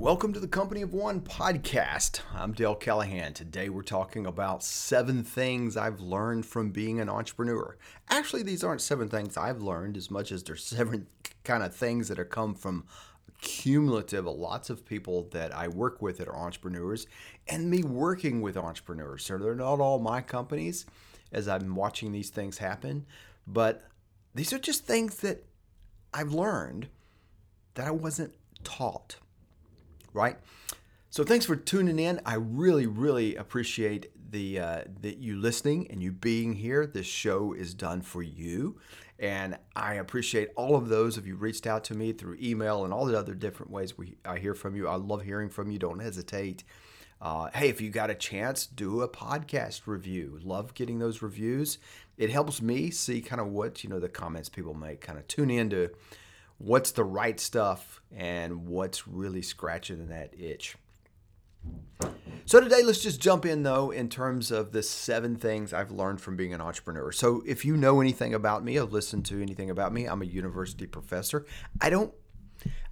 Welcome to the Company of One podcast. I'm Dale Callahan. Today we're talking about seven things I've learned from being an entrepreneur. Actually, these aren't seven things I've learned as much as there's seven kind of things that have come from cumulative uh, lots of people that I work with that are entrepreneurs and me working with entrepreneurs. So they're not all my companies as I'm watching these things happen, but these are just things that I've learned that I wasn't taught right? So thanks for tuning in. I really, really appreciate the uh, that you listening and you being here. This show is done for you, and I appreciate all of those of you reached out to me through email and all the other different ways we I hear from you. I love hearing from you. Don't hesitate. Uh, hey, if you got a chance, do a podcast review. Love getting those reviews. It helps me see kind of what you know the comments people make. Kind of tune into what's the right stuff and what's really scratching that itch. So today, let's just jump in though in terms of the seven things I've learned from being an entrepreneur. So if you know anything about me, have listened to anything about me, I'm a university professor. I don't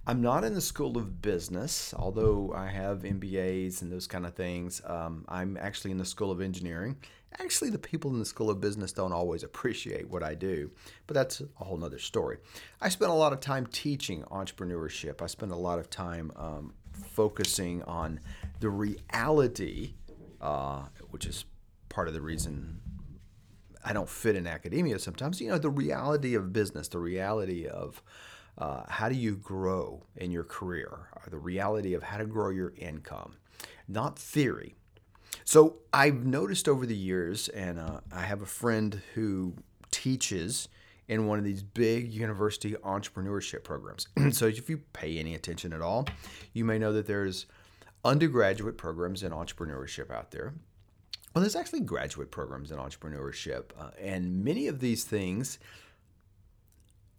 I'm not in the school of business, although I have MBAs and those kind of things. Um, I'm actually in the school of engineering. Actually, the people in the school of business don't always appreciate what I do, but that's a whole nother story. I spent a lot of time teaching entrepreneurship. I spent a lot of time um, focusing on the reality, uh, which is part of the reason I don't fit in academia sometimes. You know, the reality of business, the reality of uh, how do you grow in your career, the reality of how to grow your income, not theory. So I've noticed over the years, and uh, I have a friend who teaches in one of these big university entrepreneurship programs. so if you pay any attention at all, you may know that there's undergraduate programs in entrepreneurship out there. Well, there's actually graduate programs in entrepreneurship, uh, and many of these things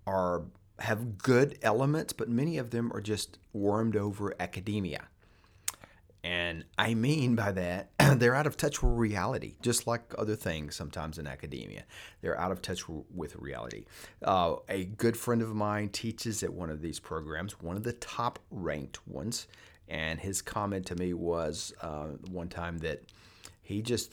are have good elements, but many of them are just wormed over academia. And I mean by that, they're out of touch with reality, just like other things sometimes in academia. They're out of touch with reality. Uh, a good friend of mine teaches at one of these programs, one of the top ranked ones. And his comment to me was uh, one time that he just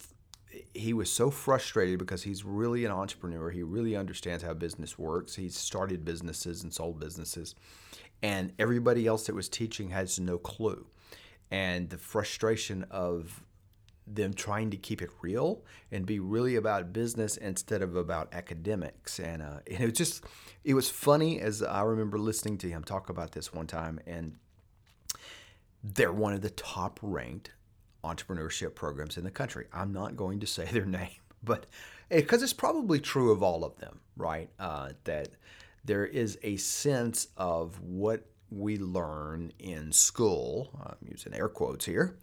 he was so frustrated because he's really an entrepreneur. He really understands how business works. He's started businesses and sold businesses. And everybody else that was teaching has no clue. And the frustration of them trying to keep it real and be really about business instead of about academics. And, uh, it was just, it was funny as I remember listening to him talk about this one time. And they're one of the top ranked entrepreneurship programs in the country. I'm not going to say their name, but because it's probably true of all of them, right? Uh, that there is a sense of what we learn in school, I'm using air quotes here,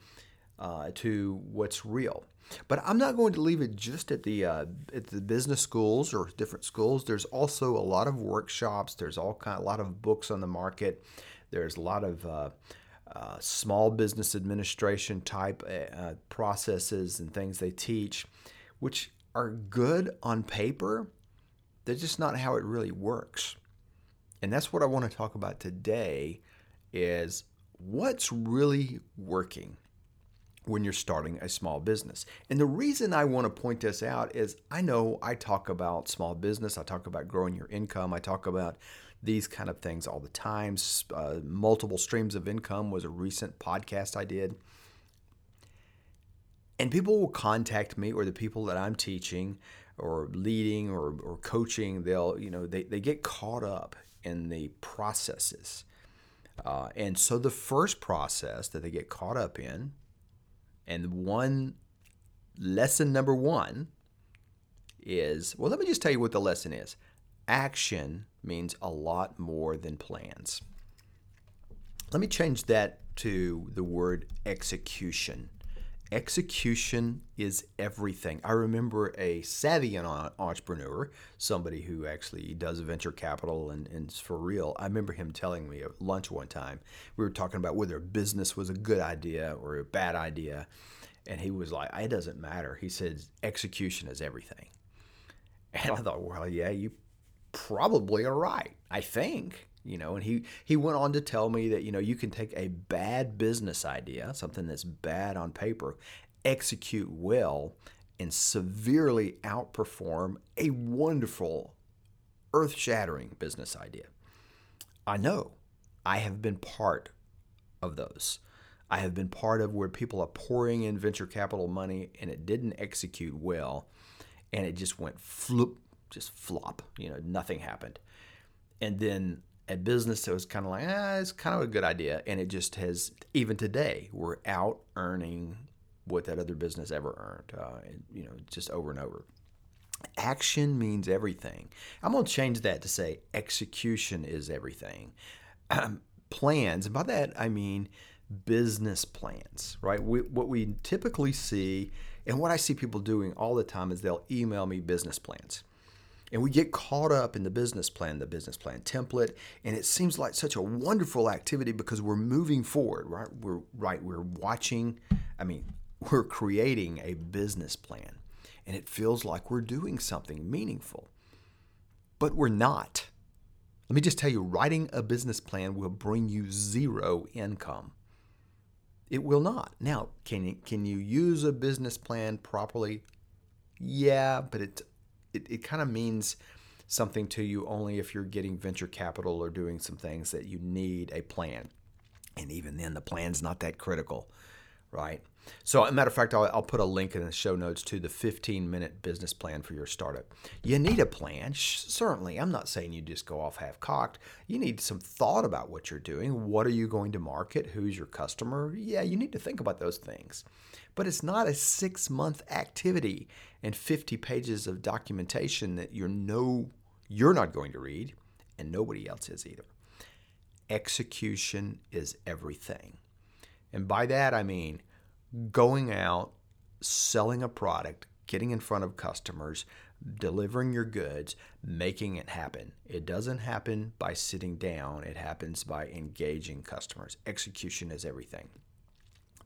uh, to what's real. But I'm not going to leave it just at the uh, at the business schools or different schools. There's also a lot of workshops. There's all kind, a lot of books on the market. There's a lot of uh, uh, small business administration type uh, uh, processes and things they teach, which are good on paper. They're just not how it really works. And that's what I want to talk about today is what's really working when you're starting a small business. And the reason I want to point this out is I know I talk about small business, I talk about growing your income, I talk about these kind of things all the time. Uh, multiple streams of income was a recent podcast I did. And people will contact me or the people that I'm teaching or leading or, or coaching, they'll, you know, they, they get caught up in the processes. Uh, and so the first process that they get caught up in, and one lesson number one is well, let me just tell you what the lesson is action means a lot more than plans. Let me change that to the word execution. Execution is everything. I remember a savvy entrepreneur, somebody who actually does venture capital and, and is for real. I remember him telling me at lunch one time, we were talking about whether a business was a good idea or a bad idea. And he was like, it doesn't matter. He said, execution is everything. And I thought, well, yeah, you probably are right. I think. You know, and he he went on to tell me that you know you can take a bad business idea, something that's bad on paper, execute well, and severely outperform a wonderful, earth-shattering business idea. I know. I have been part of those. I have been part of where people are pouring in venture capital money and it didn't execute well and it just went flip, just flop. You know, nothing happened. And then a business that was kind of like, ah, it's kind of a good idea. And it just has, even today, we're out earning what that other business ever earned, uh, you know, just over and over. Action means everything. I'm going to change that to say execution is everything. Um, plans, and by that I mean business plans, right? We, what we typically see, and what I see people doing all the time is they'll email me business plans. And we get caught up in the business plan, the business plan template, and it seems like such a wonderful activity because we're moving forward, right? We're right, we're watching, I mean, we're creating a business plan. And it feels like we're doing something meaningful. But we're not. Let me just tell you, writing a business plan will bring you zero income. It will not. Now, can you, can you use a business plan properly? Yeah, but it it, it kind of means something to you only if you're getting venture capital or doing some things that you need a plan. And even then, the plan's not that critical, right? So, a matter of fact, I'll, I'll, put a link in the show notes to the 15 minute business plan for your startup. You need a plan, certainly. I'm not saying you just go off half cocked. You need some thought about what you're doing. What are you going to market? Who's your customer? Yeah, you need to think about those things but it's not a six month activity and 50 pages of documentation that you know you're not going to read and nobody else is either. Execution is everything. And by that I mean going out, selling a product, getting in front of customers, delivering your goods, making it happen. It doesn't happen by sitting down, it happens by engaging customers. Execution is everything.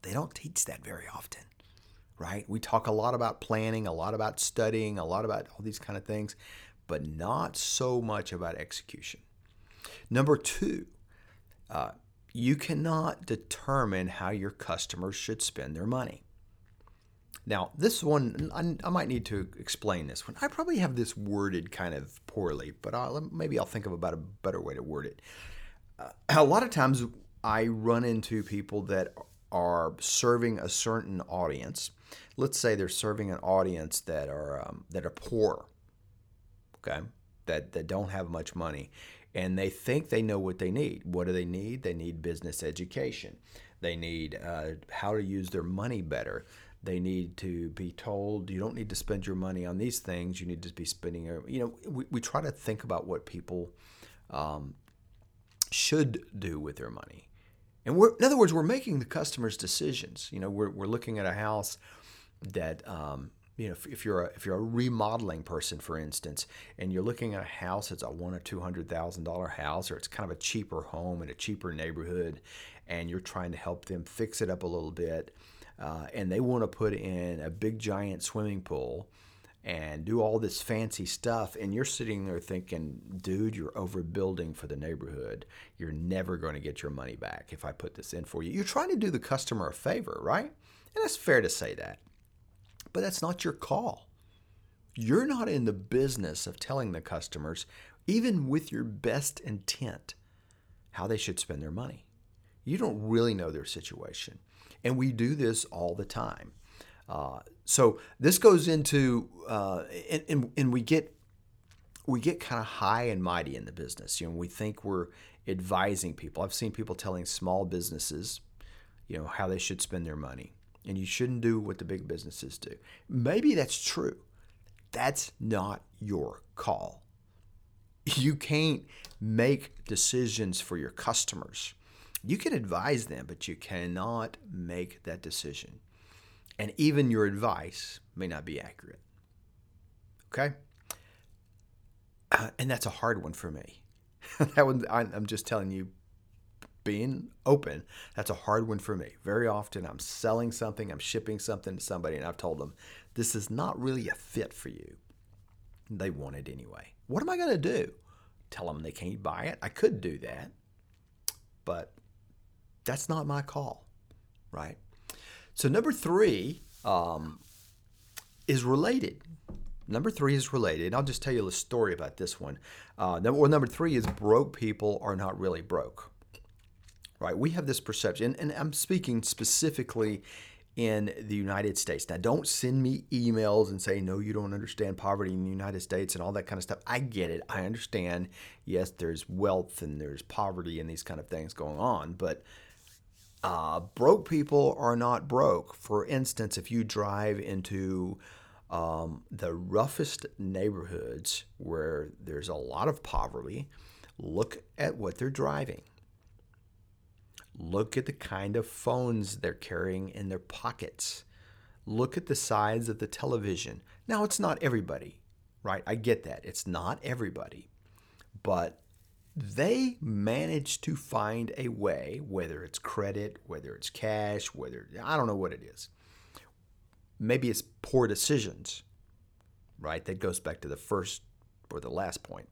They don't teach that very often, right? We talk a lot about planning, a lot about studying, a lot about all these kind of things, but not so much about execution. Number two, uh, you cannot determine how your customers should spend their money. Now, this one, I, might need to explain this one. I probably have this worded kind of poorly, but I'll, maybe I'll think of about a better way to word it. Uh, a lot of times I run into people that are serving a certain audience. Let's say they're serving an audience that are um, that are poor, okay, that that don't have much money, and they think they know what they need. What do they need? They need business education. They need uh, how to use their money better. They need to be told you don't need to spend your money on these things. You need to be spending. your, You know, we, we try to think about what people um, should do with their money and in other words, we're making the customer's decisions. You know, we're, we're looking at a house that, um, you know, if, if, you're a, if you're a remodeling person, for instance, and you're looking at a house that's a one or two hundred thousand dollar house, or it's kind of a cheaper home in a cheaper neighborhood, and you're trying to help them fix it up a little bit, uh, and they want to put in a big giant swimming pool and do all this fancy stuff and you're sitting there thinking dude you're overbuilding for the neighborhood. You're never going to get your money back if i put this in for you. You're trying to do the customer a favor right? And it's fair to say that but that's not your call you're not in the business of telling the customers even with your best intent how they should spend their money you don't really know their situation and we do this all the time uh, so this goes into uh, and, and, and we get we get kind of high and mighty in the business. You know, we think we're advising people. I've seen people telling small businesses, you know, how they should spend their money, and you shouldn't do what the big businesses do. Maybe that's true. That's not your call. You can't make decisions for your customers. You can advise them, but you cannot make that decision and even your advice may not be accurate. Okay? Uh, and that's a hard one for me. that one, I'm just telling you, being open, that's a hard one for me. Very often I'm selling something, I'm shipping something to somebody, and I've told them, this is not really a fit for you. They want it anyway. What am I going to do? tell them they can't buy it. I could do that, but that's not my call, right? So, number three um, is related. Number three is related. I'll just tell you a story about this one. Uh, number, well, number three is broke people are not really broke, right? We have this perception, and I'm speaking specifically in the United States. Now, don't send me emails and say, no, you don't understand poverty in the United States and all that kind of stuff. I get it. I understand. Yes, there's wealth and there's poverty and these kind of things going on, but uh, broke people are not broke. For instance, if you drive into um, the roughest neighborhoods where there's a lot of poverty, look at what they're driving. Look at the kind of phones they're carrying in their pockets. Look at the size of the television. Now, it's not everybody, right? I get that. It's not everybody. But they manage to find a way, whether it's credit, whether it's cash, whether I don't know what it is. Maybe it's poor decisions, right? That goes back to the first or the last point.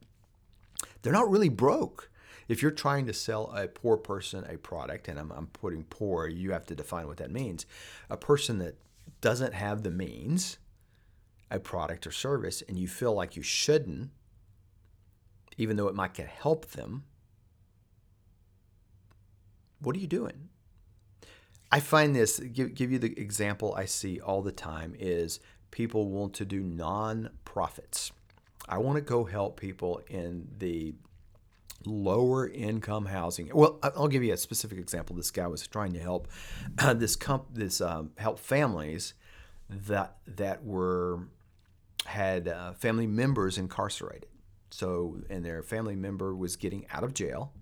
They're not really broke if you're trying to sell a poor person a product, and I'm, I'm putting poor, you have to define what that means. A person that doesn't have the means, a product or service, and you feel like you shouldn't, even though it might can help them, what are you doing? I find this, give, give you the example I see all the time is people want to do non-profits. I want to go help people in the lower income housing. Well, I'll give you a specific example. This guy was trying to help uh, this comp this um, help families that that were had uh, family members incarcerated. So, and their family member was getting out of jail,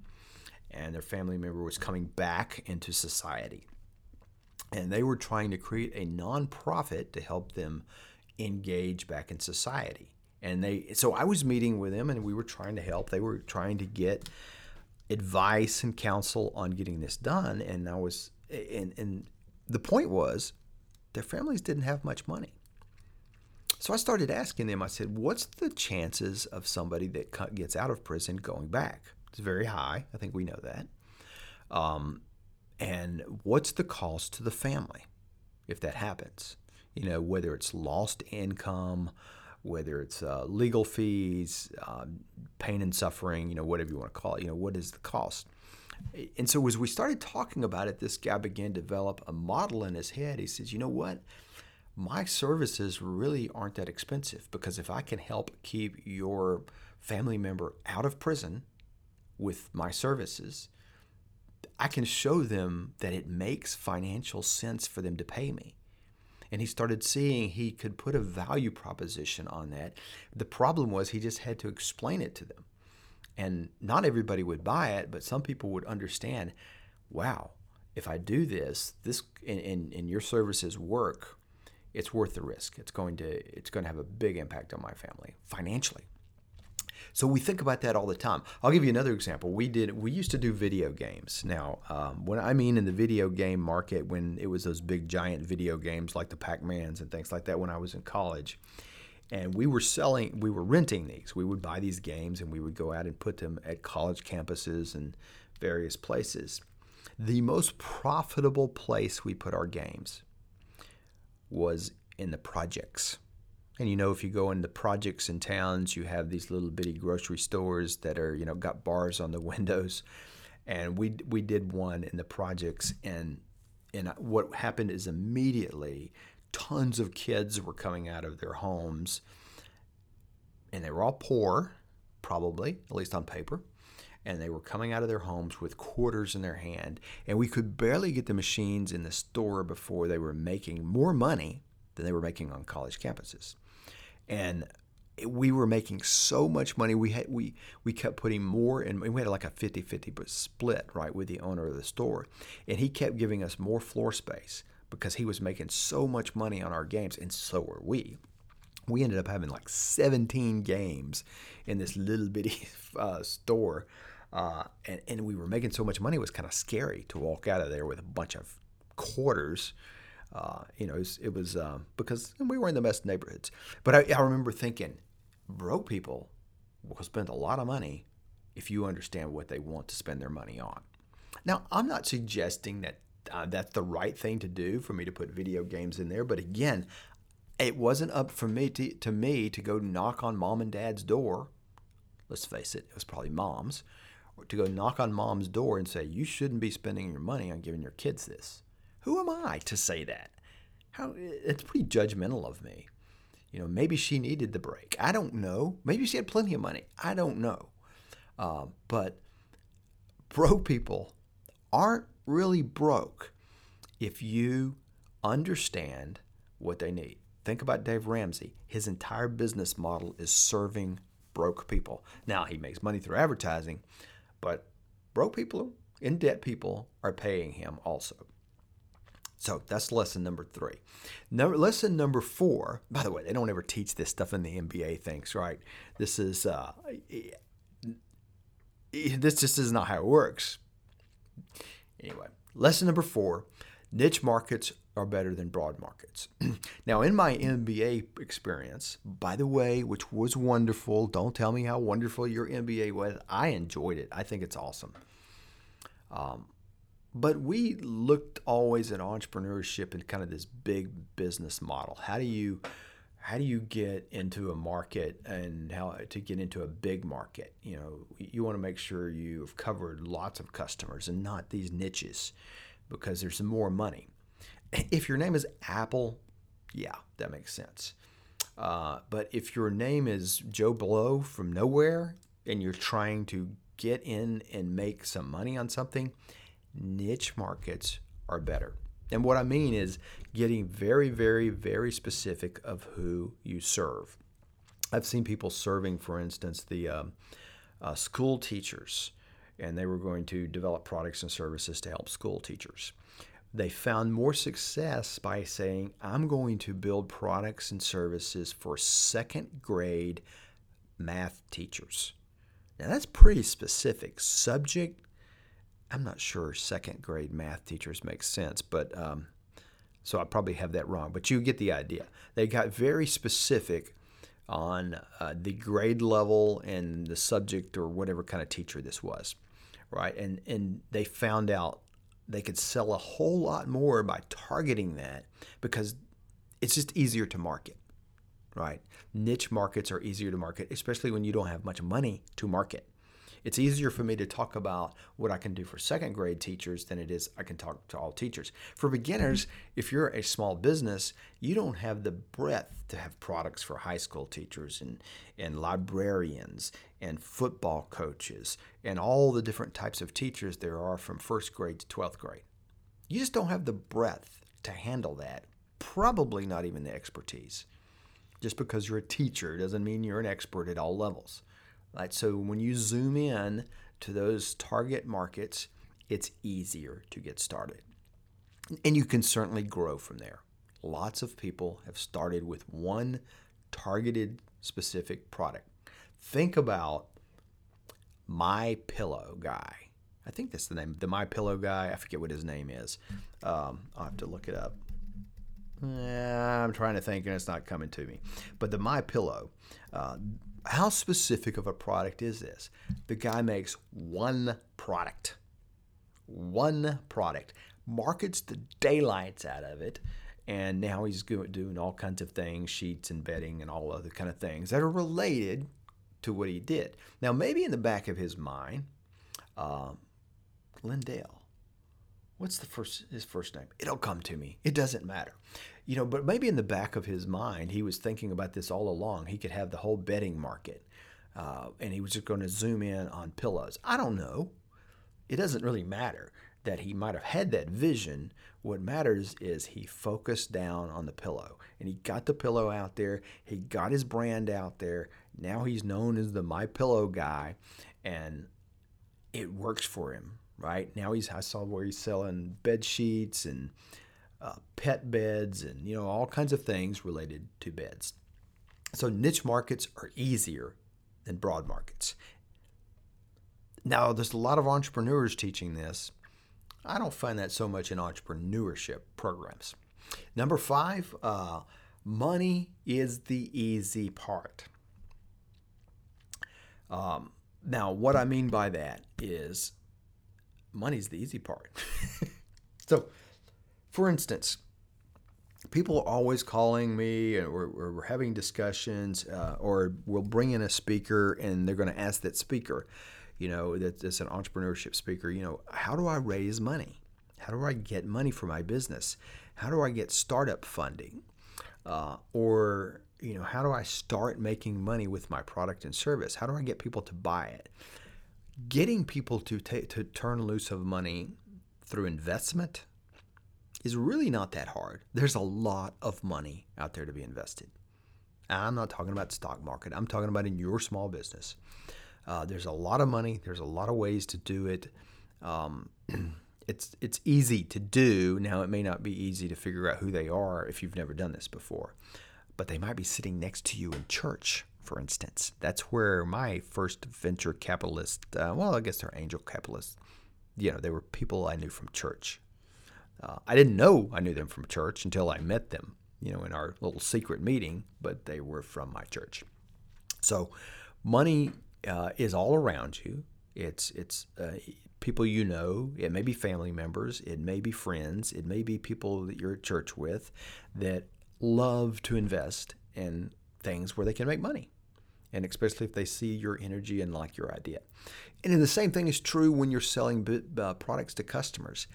and their family member was coming back into society. And they were trying to create a nonprofit to help them engage back in society and they so I was meeting with them and we were trying to help. They were trying to get advice and counsel on getting this done, and I was and and the point was their families didn't have much money. So I started asking them. I said, "What's the chances of somebody that gets out of prison going back?" It's very high. I think we know that. Um, and what's the cost to the family if that happens? You know, whether it's lost income, whether it's uh, legal fees, um, pain and suffering, you know, whatever you want to call it, you know, what is the cost? And so as we started talking about it, this guy began to develop a model in his head. He says, you know what? My services really aren't that expensive because if I can help keep your family member out of prison with my services, I can show them that it makes financial sense for them to pay me and he started seeing he could put a value proposition on that. The problem was he just had to explain it to them. And not everybody would buy it, but some people would understand, wow, if I do this, this and, and, and your services work, it's worth the risk. It's going to it's going to have a big impact on my family financially. So we think about that all the time. I'll give you another example. We did we used to do video games. Now, um, when I mean in the video game market, when it was those big giant video games like the Pac-Mans and things like that, when I was in college, and we were selling, we were renting these. We would buy these games and we would go out and put them at college campuses and various places. The most profitable place we put our games was in the projects. And you know, if you go into projects and towns, you have these little bitty grocery stores that are, you know, got bars on the windows. And we we did one in the projects, and and what happened is immediately tons of kids were coming out of their homes, and they were all poor, probably at least on paper, and they were coming out of their homes with quarters in their hand, and we could barely get the machines in the store before they were making more money than they were making on college campuses and we were making so much money. We had we we kept putting more and we had like a 50-50 split right with the owner of the store. And he kept giving us more floor space because he was making so much money on our games and so were we. We ended up having like 17 games in this little bitty uh, store uh, and, and we were making so much money it was kind of scary to walk out of there with a bunch of quarters uh, you know, it was, it was um, because we were in the best neighborhoods. But I, I remember thinking, broke people will spend a lot of money if you understand what they want to spend their money on. Now, I'm not suggesting that uh, that's the right thing to do for me to put video games in there, but again, it wasn't up for me to, to me to go knock on mom and dad's door. Let's face it, it was probably mom's, to go knock on mom's door and say, You shouldn't be spending your money on giving your kids this. Who am I to say that? How it's pretty judgmental of me. You know, maybe she needed the break. I don't know. Maybe she had plenty of money. I don't know. Uh, but broke people aren't really broke if you understand what they need. Think about Dave Ramsey. His entire business model is serving broke people. Now, he makes money through advertising, but broke people, in debt people, are paying him also. So that's lesson number three. Number, lesson number four, by the way, they don't ever teach this stuff in the MBA things, right? This is, uh, this just is not how it works. Anyway, lesson number four niche markets are better than broad markets. now, in my MBA experience, by the way, which was wonderful, don't tell me how wonderful your MBA was. I enjoyed it. I think it's awesome. Um, but we looked always at entrepreneurship and kind of this big business model. How do you how do you get into a market and how to get into a big market? You know, you want to make sure you've covered lots of customers and not these niches because there's more money. If your name is Apple, yeah, that makes sense. Uh, but if your name is Joe Blow from nowhere and you're trying to get in and make some money on something, niche markets are better. And what I mean is getting very, very, very specific of who you serve. I've seen people serving, for instance, the um, uh, school teachers, and they were going to develop products and services to help school teachers. They found more success by saying, I'm going to build products and services for second grade math teachers. Now, that's pretty specific. Subject I'm not sure second grade math teachers make sense, but um, so I probably have that wrong. But you get the idea. They got very specific on uh, the grade level and the subject or whatever kind of teacher this was, right? And and they found out they could sell a whole lot more by targeting that because it's just easier to market, right? Niche markets are easier to market, especially when you don't have much money to market it's easier for me to talk about what I can do for second grade teachers than it is I can talk to all teachers. For beginners, mm-hmm. if you're a small business, you don't have the breadth to have products for high school teachers and, and librarians and football coaches and all the different types of teachers there are from first grade to 12th grade. You just don't have the breadth to handle that, probably not even the expertise. Just because you're a teacher doesn't mean you're an expert at all levels. Right? So when you zoom in to those target markets, it's easier to get started. And you can certainly grow from there. Lots of people have started with one targeted specific product. Think about my pillow guy. I think that's the name. The my pillow guy. I forget what his name is. Um, I'll have to look it up. I'm trying to think, and it's not coming to me. But the my pillow. Uh, how specific of a product is this? The guy makes one product, one product, markets the daylights out of it, and now he's doing all kinds of things, sheets and bedding and all other kind of things that are related to what he did. Now, maybe in the back of his mind, uh, Lindell. What's the first his first name? It'll come to me. It doesn't matter you know, but maybe in the back of his mind, he was thinking about this all along. He could have the whole bedding market, uh, and he was just going to zoom in on pillows. I don't know. It doesn't really matter that he might have had that vision. What matters is he focused down on the pillow, and he got the pillow out there. He got his brand out there. Now he's known as the My Pillow guy, and it works for him. Right now, he's I saw where he's selling bed sheets and uh, pet beds, and you know all kinds of things related to beds. So niche markets are easier than broad markets. Now, there's a lot of entrepreneurs teaching this. I don't find that so much in entrepreneurship programs. Number five, uh, money is the easy part. Um, Now, what I mean by that is money's the easy part. so, for instance, people are always calling me and we're, we're having discussions uh, or we'll bring in a speaker and they're going to ask that speaker you know that's an entrepreneurship speaker you know how do i raise money? How do i get money for my business? How do i get startup funding? Uh, or you know how do i start making money with my product and service? How do i get people to buy it getting people to, t- to turn loose of money through investment is really not that hard. There's a lot of money out there to be invested. I'm not talking about stock market. I'm talking about in your small business. Uh, there's a lot of money. There's a lot of ways to do it. Um, it's it's easy to do. Now it may not be easy to figure out who they are if you've never done this before, but they might be sitting next to you in church, for instance. That's where my first venture capitalist. Uh, well, I guess they're angel capitalists. You know, they were people I knew from church uh, I didn't know I knew them from church until I met them, you know, in our little secret meeting, but they were from my church. So money uh, is all around you. It's it's uh, people you know. It may be family members. It may be friends. It may be people that you're at church with that love to invest in things where they can make money. And especially if they see your energy and like your idea. And the same thing is true when you're selling uh, products to customers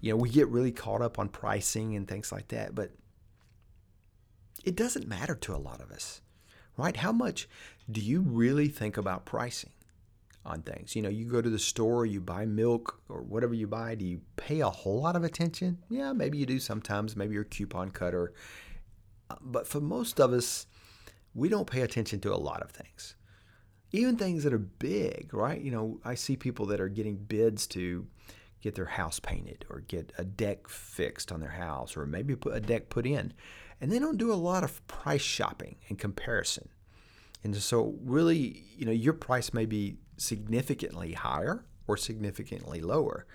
you know, we get really caught up on pricing and things like that, but it doesn't matter to a lot of us, right? How much do you really think about pricing on things? You know, you go to the store, you buy milk or whatever you buy, do you pay a whole lot of attention? Yeah, maybe you do sometimes, maybe you're a coupon cutter. Uh, but for most of us, we don't pay attention to a lot of things. Even things that are big, right? You know, I see people that are getting bids to get their house painted or get a deck fixed on their house or maybe put a deck put in. And they don't do a lot of price shopping and comparison. And so really, you know, your price may be significantly higher or significantly lower.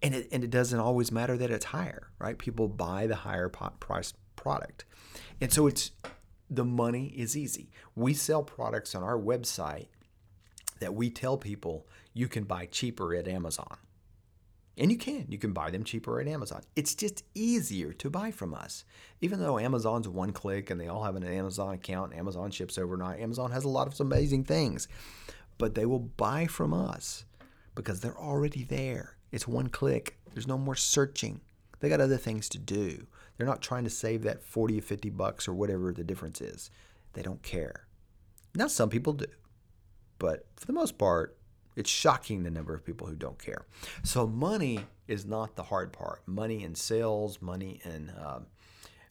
And it, and it doesn't always matter that it's higher, right? People buy the higher priced product. And so it's the money is easy. We sell products on our website that we tell people you can buy cheaper at Amazon. And you can. You can buy them cheaper at Amazon. It's just easier to buy from us. Even though Amazon's one click and they all have an Amazon account, Amazon ships overnight, Amazon has a lot of amazing things. But they will buy from us because they're already there. It's one click. There's no more searching. They got other things to do. They're not trying to save that 40 or 50 bucks or whatever the difference is. They don't care. Now, some people do. But for the most part, it's shocking the number of people who don't care. So money is not the hard part. Money in sales, money in uh,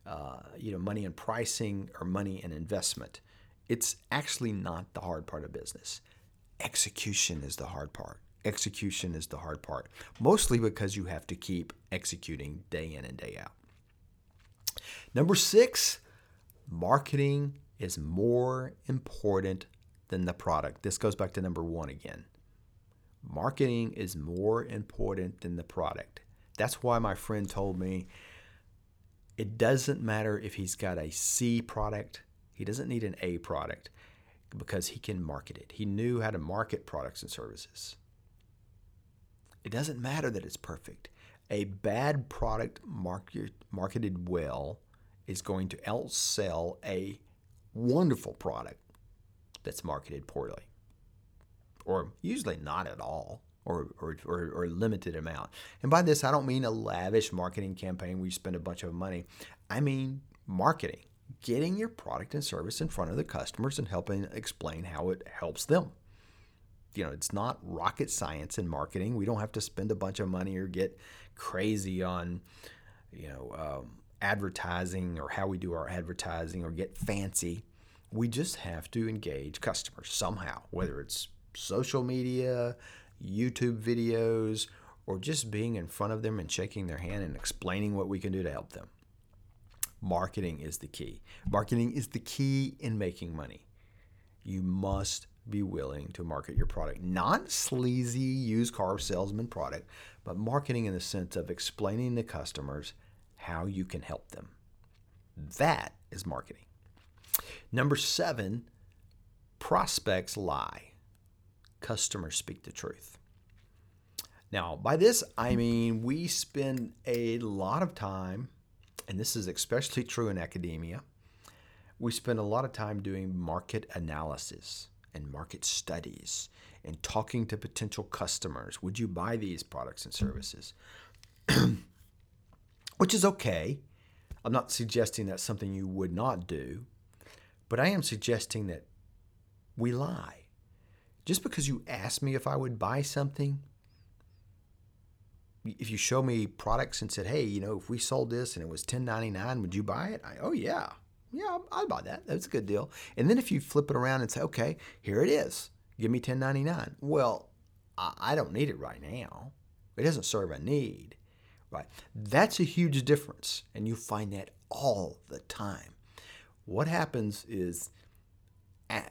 uh, you know, money in pricing or money in investment. It's actually not the hard part of business. Execution is the hard part. Execution is the hard part, mostly because you have to keep executing day in and day out. Number six, marketing is more important than the product. This goes back to number one again. Marketing is more important than the product. That's why my friend told me it doesn't matter if he's got a C product, he doesn't need an A product because he can market it. He knew how to market products and services. It doesn't matter that it's perfect. A bad product market, marketed well is going to outsell a wonderful product that's marketed poorly or usually not at all. Or, or, or, or, limited amount. And by this, I don't mean a lavish marketing campaign where you spend a bunch of money. I mean marketing, getting your product and service in front of the customers and helping explain how it helps them. You know, it's not rocket science in marketing. We don't have to spend a bunch of money or get crazy on, you know, um, advertising or how we do our advertising or get fancy. We just have to engage customers somehow, whether it's social media, YouTube videos, or just being in front of them and shaking their hand and explaining what we can do to help them. Marketing is the key. Marketing is the key in making money. You must be willing to market your product. Not sleazy used car salesman product, but marketing in the sense of explaining to customers how you can help them. That is marketing. Number seven, prospects lie customers speak the truth. Now, by this, I mean we spend a lot of time, and this is especially true in academia, we spend a lot of time doing market analysis and market studies and talking to potential customers. Would you buy these products and services? Which is okay. I'm not suggesting that's something you would not do, but I am suggesting that we lie. Just because you asked me if I would buy something, if you show me products and said, "Hey, you know, if we sold this and it was 10.99, would you buy it?" I, "Oh yeah, yeah, I'd buy that. That's a good deal." And then if you flip it around and say, "Okay, here it is. Give me 10.99." Well, I don't need it right now. It doesn't serve a need, right? That's a huge difference, and you find that all the time. What happens is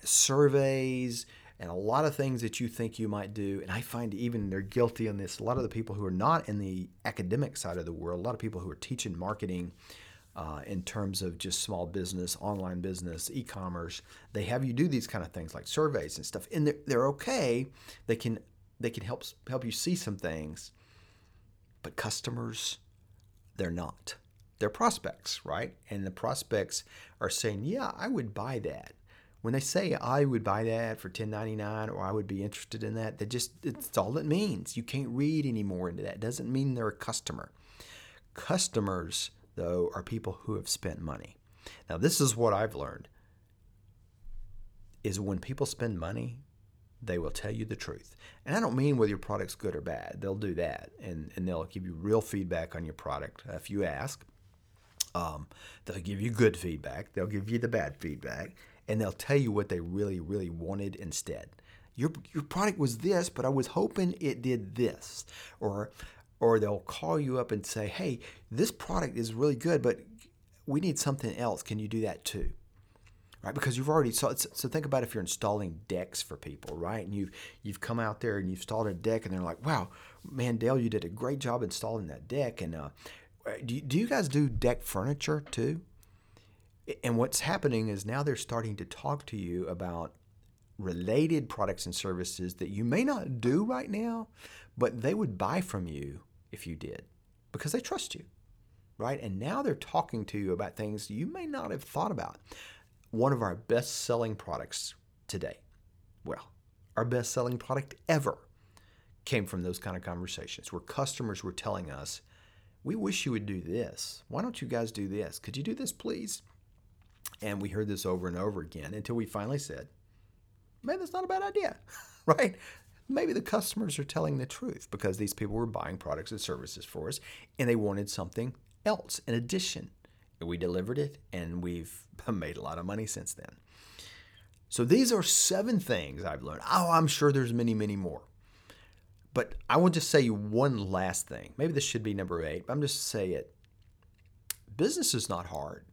surveys and a lot of things that you think you might do. And I find even they're guilty on this. A lot of the people who are not in the academic side of the world, a lot of people who are teaching marketing uh, in terms of just small business, online business, e-commerce, they have you do these kind of things like surveys and stuff, and they're, they're okay. They can they can help help you see some things, but customers, they're not. They're prospects, right? And the prospects are saying, "Yeah, I would buy that." when they say I would buy that for 10.99 or I would be interested in that, that just it's all it means. You can't read any more into that. It doesn't mean they're a customer. Customers, though, are people who have spent money. Now, this is what I've learned is when people spend money, they will tell you the truth. And I don't mean whether your product's good or bad. They'll do that and, and they'll give you real feedback on your product if you ask. Um, they'll give you good feedback. They'll give you the bad feedback and they'll tell you what they really, really wanted instead. Your, your product was this, but I was hoping it did this. Or, or they'll call you up and say, hey, this product is really good, but we need something else. Can you do that too? Right, because you've already so, so think about if you're installing decks for people, right? And you've you've come out there and you've installed a deck, and they're like, "Wow, man, Dale, you did a great job installing that deck." And uh, do do you guys do deck furniture too? And what's happening is now they're starting to talk to you about related products and services that you may not do right now, but they would buy from you if you did because they trust you, right? And now they're talking to you about things you may not have thought about. One of our best selling products today, well, our best selling product ever came from those kind of conversations where customers were telling us, We wish you would do this. Why don't you guys do this? Could you do this, please? And we heard this over and over again until we finally said, maybe that's not a bad idea, right? Maybe the customers are telling the truth because these people were buying products and services for us and they wanted something else in addition. We delivered it and we've made a lot of money since then. So these are seven things I've learned. Oh, I'm sure there's many, many more. But I will just say one last thing. Maybe this should be number eight, but I'm just say it. Business is not hard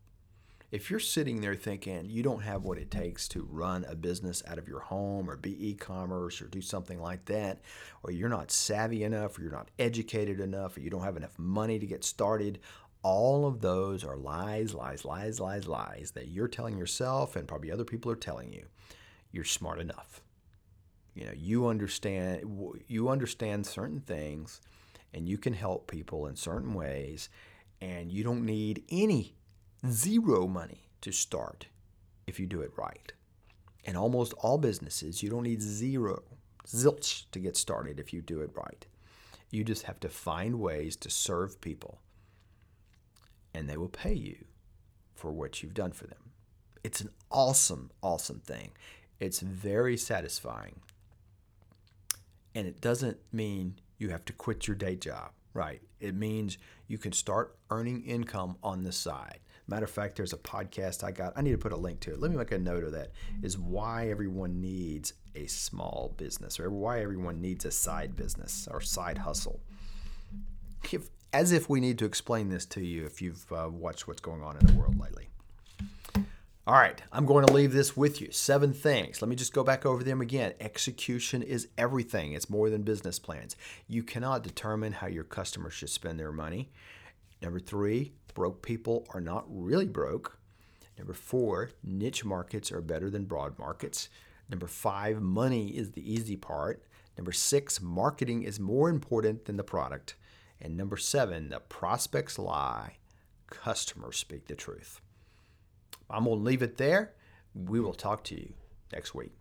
if you're sitting there thinking you don't have what it takes to run a business out of your home or be e-commerce or do something like that or you're not savvy enough or you're not educated enough or you don't have enough money to get started all of those are lies lies lies lies lies that you're telling yourself and probably other people are telling you. You're smart enough. You know you understand you understand certain things and you can help people in certain ways and you don't need any zero money to start if you do it right. In almost all businesses, you don't need zero, zilch to get started if you do it right. You just have to find ways to serve people, and they will pay you for what you've done for them. It's an awesome, awesome thing. It's very satisfying. And it doesn't mean you have to quit your day job, right? It means you can start earning income on the side. Matter of fact, there's a podcast I got. I need to put a link to it. Let me make a note of that. Is why everyone needs a small business, or why everyone needs a side business or side hustle. If, as if we need to explain this to you if you've uh, watched what's going on in the world lately. All right, I'm going to leave this with you. Seven things. Let me just go back over them again. Execution is everything, it's more than business plans. You cannot determine how your customers should spend their money. Number three, broke people are not really broke. Number four, niche markets are better than broad markets. Number five, money is the easy part. Number six, marketing is more important than the product. And number seven, the prospects lie, customers speak the truth. I'm going to leave it there. We will talk to you next week.